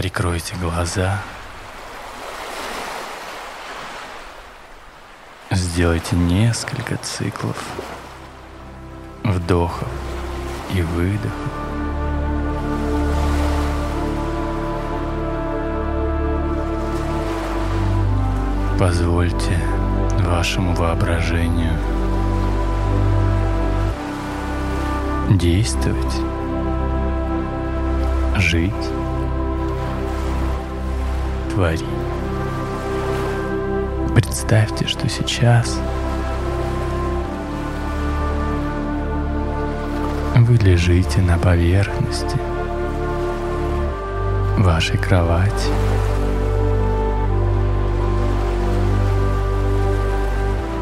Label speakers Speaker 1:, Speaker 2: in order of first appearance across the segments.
Speaker 1: Прикройте глаза. Сделайте несколько циклов вдохов и выдохов. Позвольте вашему воображению действовать, жить, творить. Представьте, что сейчас вы лежите на поверхности вашей кровати.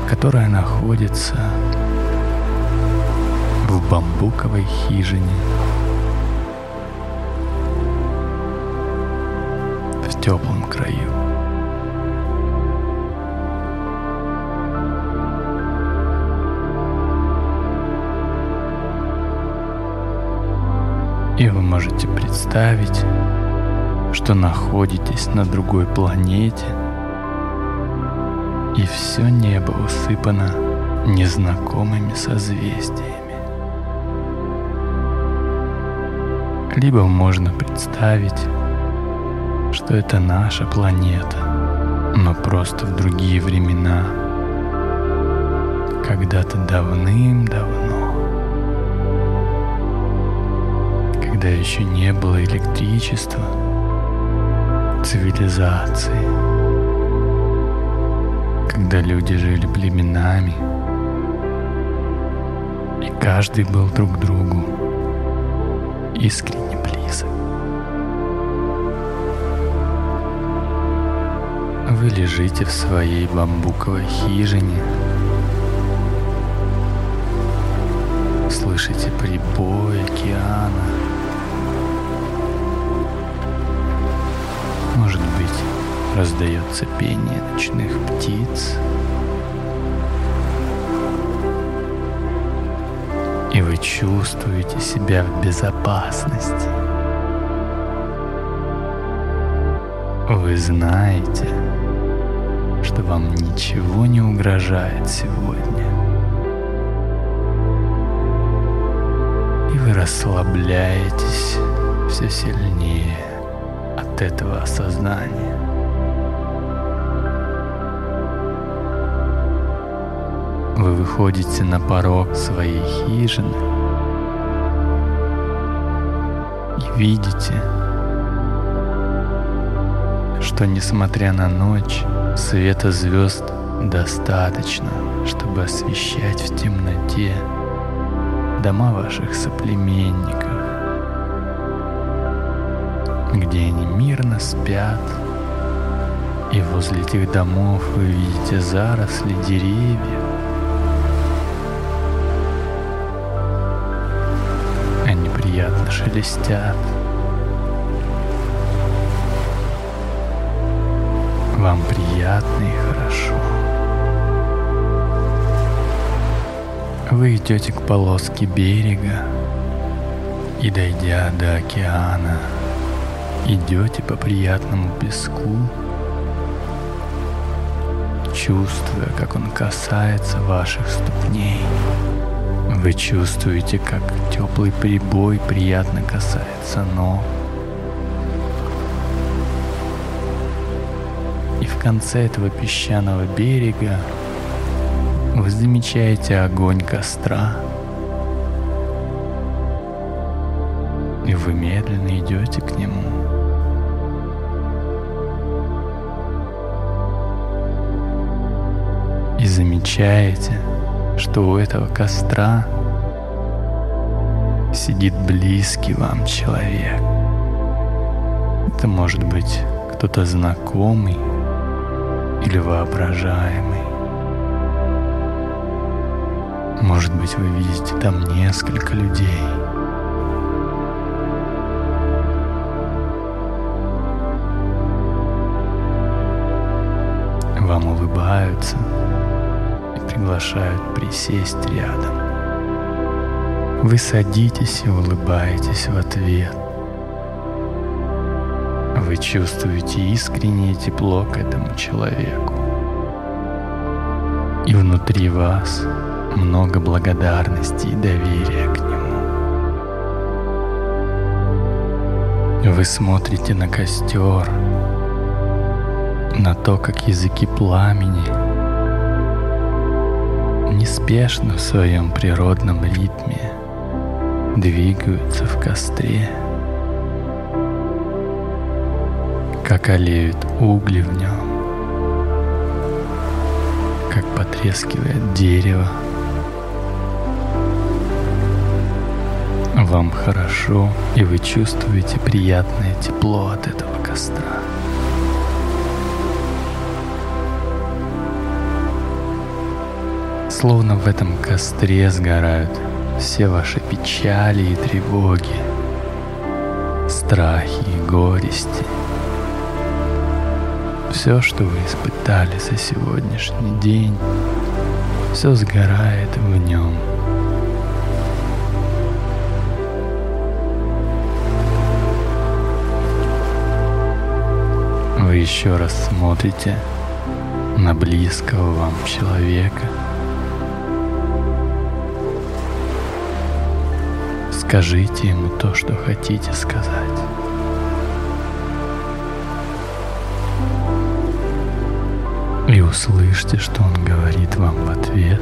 Speaker 1: которая находится в бамбуковой хижине краю. И вы можете представить, что находитесь на другой планете, и все небо усыпано незнакомыми созвездиями. Либо можно представить, что это наша планета, но просто в другие времена, когда-то давным-давно. когда еще не было электричества, цивилизации, когда люди жили племенами, и каждый был друг другу искренне Вы лежите в своей бамбуковой хижине, слышите прибой океана, Может быть, раздается пение ночных птиц. И вы чувствуете себя в безопасности. Вы знаете, что вам ничего не угрожает сегодня. И вы расслабляетесь все сильнее от этого осознания. Вы выходите на порог своей хижины и видите, что несмотря на ночь, света звезд достаточно, чтобы освещать в темноте дома ваших соплеменников, где они мирно спят. И возле этих домов вы видите заросли деревьев. Они приятно шелестят. Вам приятно и хорошо. Вы идете к полоске берега и, дойдя до океана, идете по приятному песку, чувствуя, как он касается ваших ступней. Вы чувствуете, как теплый прибой приятно касается ног. В конце этого песчаного берега вы замечаете огонь костра. И вы медленно идете к нему. и замечаете, что у этого костра сидит близкий вам человек. Это может быть кто-то знакомый или воображаемый. Может быть, вы видите там несколько людей. Вам улыбаются – приглашают присесть рядом. Вы садитесь и улыбаетесь в ответ. Вы чувствуете искреннее тепло к этому человеку. И внутри вас много благодарности и доверия к нему. Вы смотрите на костер, на то, как языки пламени неспешно в своем природном ритме двигаются в костре, как олеют угли в нем, как потрескивает дерево. Вам хорошо, и вы чувствуете приятное тепло от этого костра. Словно в этом костре сгорают все ваши печали и тревоги, страхи и горести. Все, что вы испытали за сегодняшний день, все сгорает в нем. Вы еще раз смотрите на близкого вам человека – Скажите ему то, что хотите сказать. И услышьте, что он говорит вам в ответ.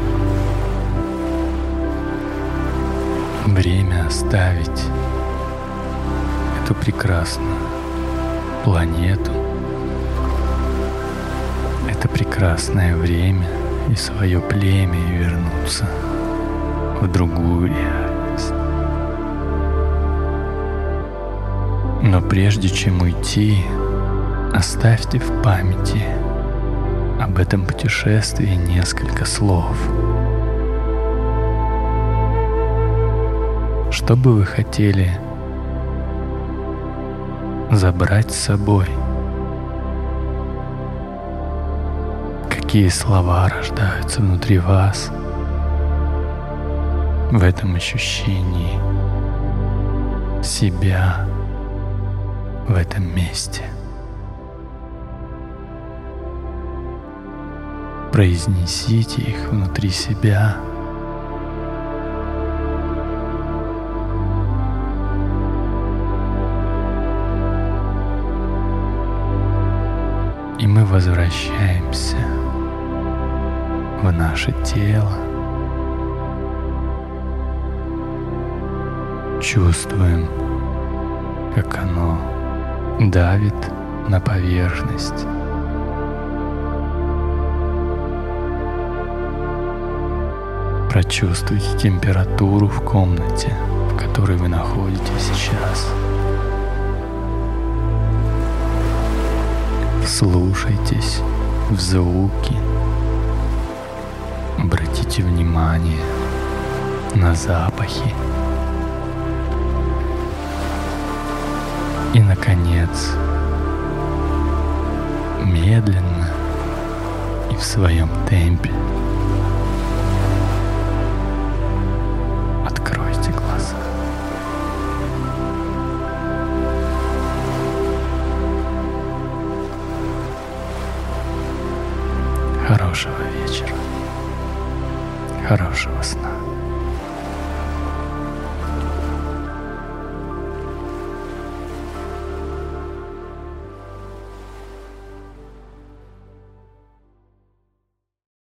Speaker 1: Время оставить эту прекрасную планету, это прекрасное время и свое племя и вернуться в другую реальность. Но прежде чем уйти, оставьте в памяти об этом путешествии несколько слов. Что бы вы хотели забрать с собой? Какие слова рождаются внутри вас в этом ощущении себя? в этом месте. Произнесите их внутри себя. И мы возвращаемся в наше тело. Чувствуем, как оно давит на поверхность. Прочувствуйте температуру в комнате, в которой вы находитесь сейчас. Слушайтесь в звуки. Обратите внимание на запахи. И, наконец, медленно и в своем темпе Хорошего вечера. Хорошего сна.